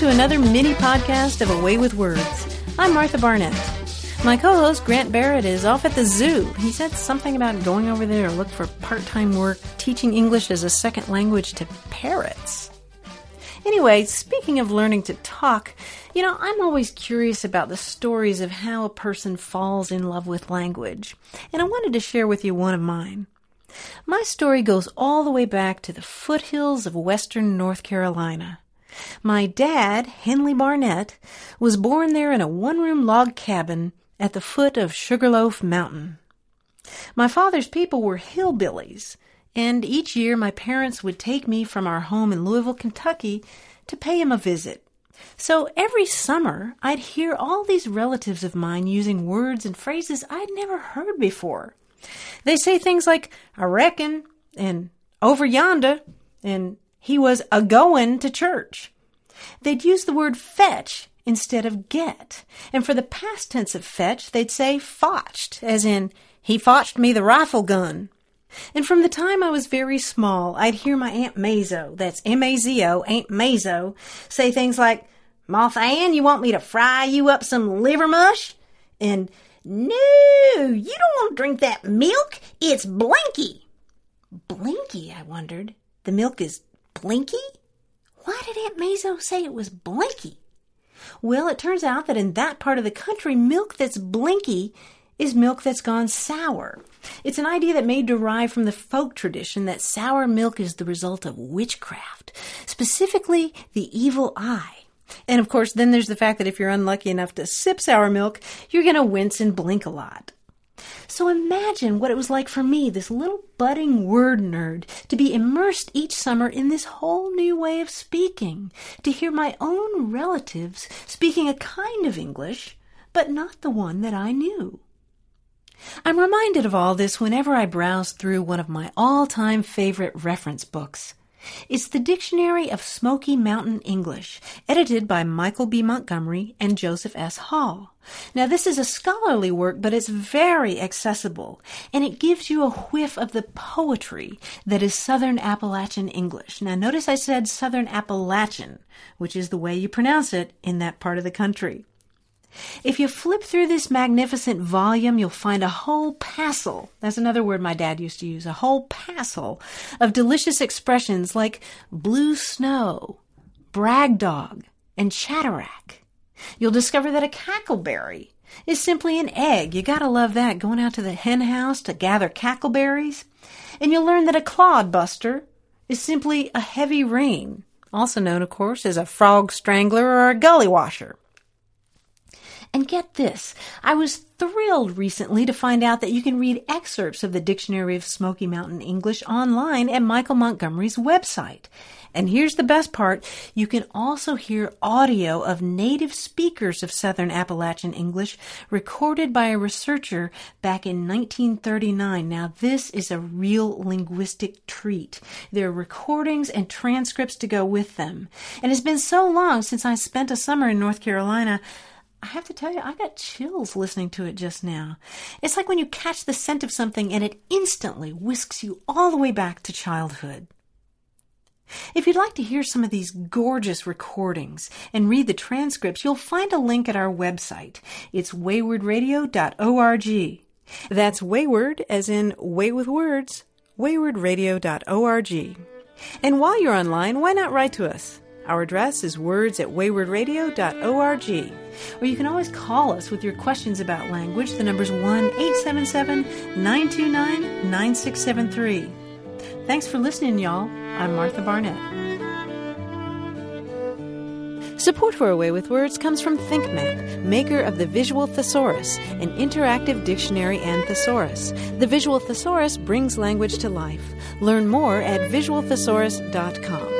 To another mini podcast of A Way with Words. I'm Martha Barnette. My co host, Grant Barrett, is off at the zoo. He said something about going over there to look for part time work teaching English as a second language to parrots. Anyway, speaking of learning to talk, you know, I'm always curious about the stories of how a person falls in love with language, and I wanted to share with you one of mine. My story goes all the way back to the foothills of western North Carolina. My dad, Henley Barnette, was born there in a one room log cabin at the foot of Sugarloaf Mountain. My father's people were hillbillies, and each year my parents would take me from our home in Louisville, Kentucky to pay him a visit. So every summer I'd hear all these relatives of mine using words and phrases I'd never heard before. They say things like, I reckon, and over yonder, and he was a goin' to church. They'd use the word fetch instead of get. And for the past tense of fetch, they'd say fotched, as in, he fotched me the rifle gun. And from the time I was very small, I'd hear my Aunt Mazo, that's M-A-Z-O, Aunt Mazo, say things like, Martha Ann, you want me to fry you up some liver mush? And, no, you don't want to drink that milk. It's Blinky. Blinky, I wondered. The milk is Blinky? Why did Aunt Mazo say it was Blinky? Well, it turns out that in that part of the country, milk that's blinky is milk that's gone sour. It's an idea that may derive from the folk tradition that sour milk is the result of witchcraft, specifically the evil eye. And of course, then there's the fact that if you're unlucky enough to sip sour milk, you're going to wince and blink a lot. So imagine what it was like for me, this little budding word nerd, to be immersed each summer in this whole new way of speaking, to hear my own relatives speaking a kind of English, but not the one that I knew. I'm reminded of all this whenever I browse through one of my all time favorite reference books. It's the Dictionary of Smoky Mountain English, edited by Michael B. Montgomery and Joseph S. Hall. Now, this is a scholarly work, but it's very accessible, and it gives you a whiff of the poetry that is Southern Appalachian English. Now, notice I said Southern Appalachian, which is the way you pronounce it in that part of the country. If you flip through this magnificent volume, you'll find a whole passel. That's another word my dad used to use. A whole passel of delicious expressions like blue snow, brag dog, and chatterack. You'll discover that a cackleberry is simply an egg. You gotta love that, going out to the hen house to gather cackleberries. And you'll learn that a clodbuster is simply a heavy rain, also known, of course, as a frog strangler or a gully washer. And get this, I was thrilled recently to find out that you can read excerpts of the Dictionary of Smoky Mountain English online at Michael Montgomery's website. And here's the best part you can also hear audio of native speakers of Southern Appalachian English recorded by a researcher back in 1939. Now, this is a real linguistic treat. There are recordings and transcripts to go with them. And it's been so long since I spent a summer in North Carolina. I have to tell you, I got chills listening to it just now. It's like when you catch the scent of something and it instantly whisks you all the way back to childhood. If you'd like to hear some of these gorgeous recordings and read the transcripts, you'll find a link at our website. It's waywordradio.org. That's wayward as in way with words, waywordradio.org. And while you're online, why not write to us? Our address is words at waywordradio.org. Or you can always call us with your questions about language. The number's 1 877 929 9673. Thanks for listening, y'all. I'm Martha Barnette. Support for A Way with Words comes from ThinkMap, maker of the Visual Thesaurus, an interactive dictionary and thesaurus. The Visual Thesaurus brings language to life. Learn more at visualthesaurus.com.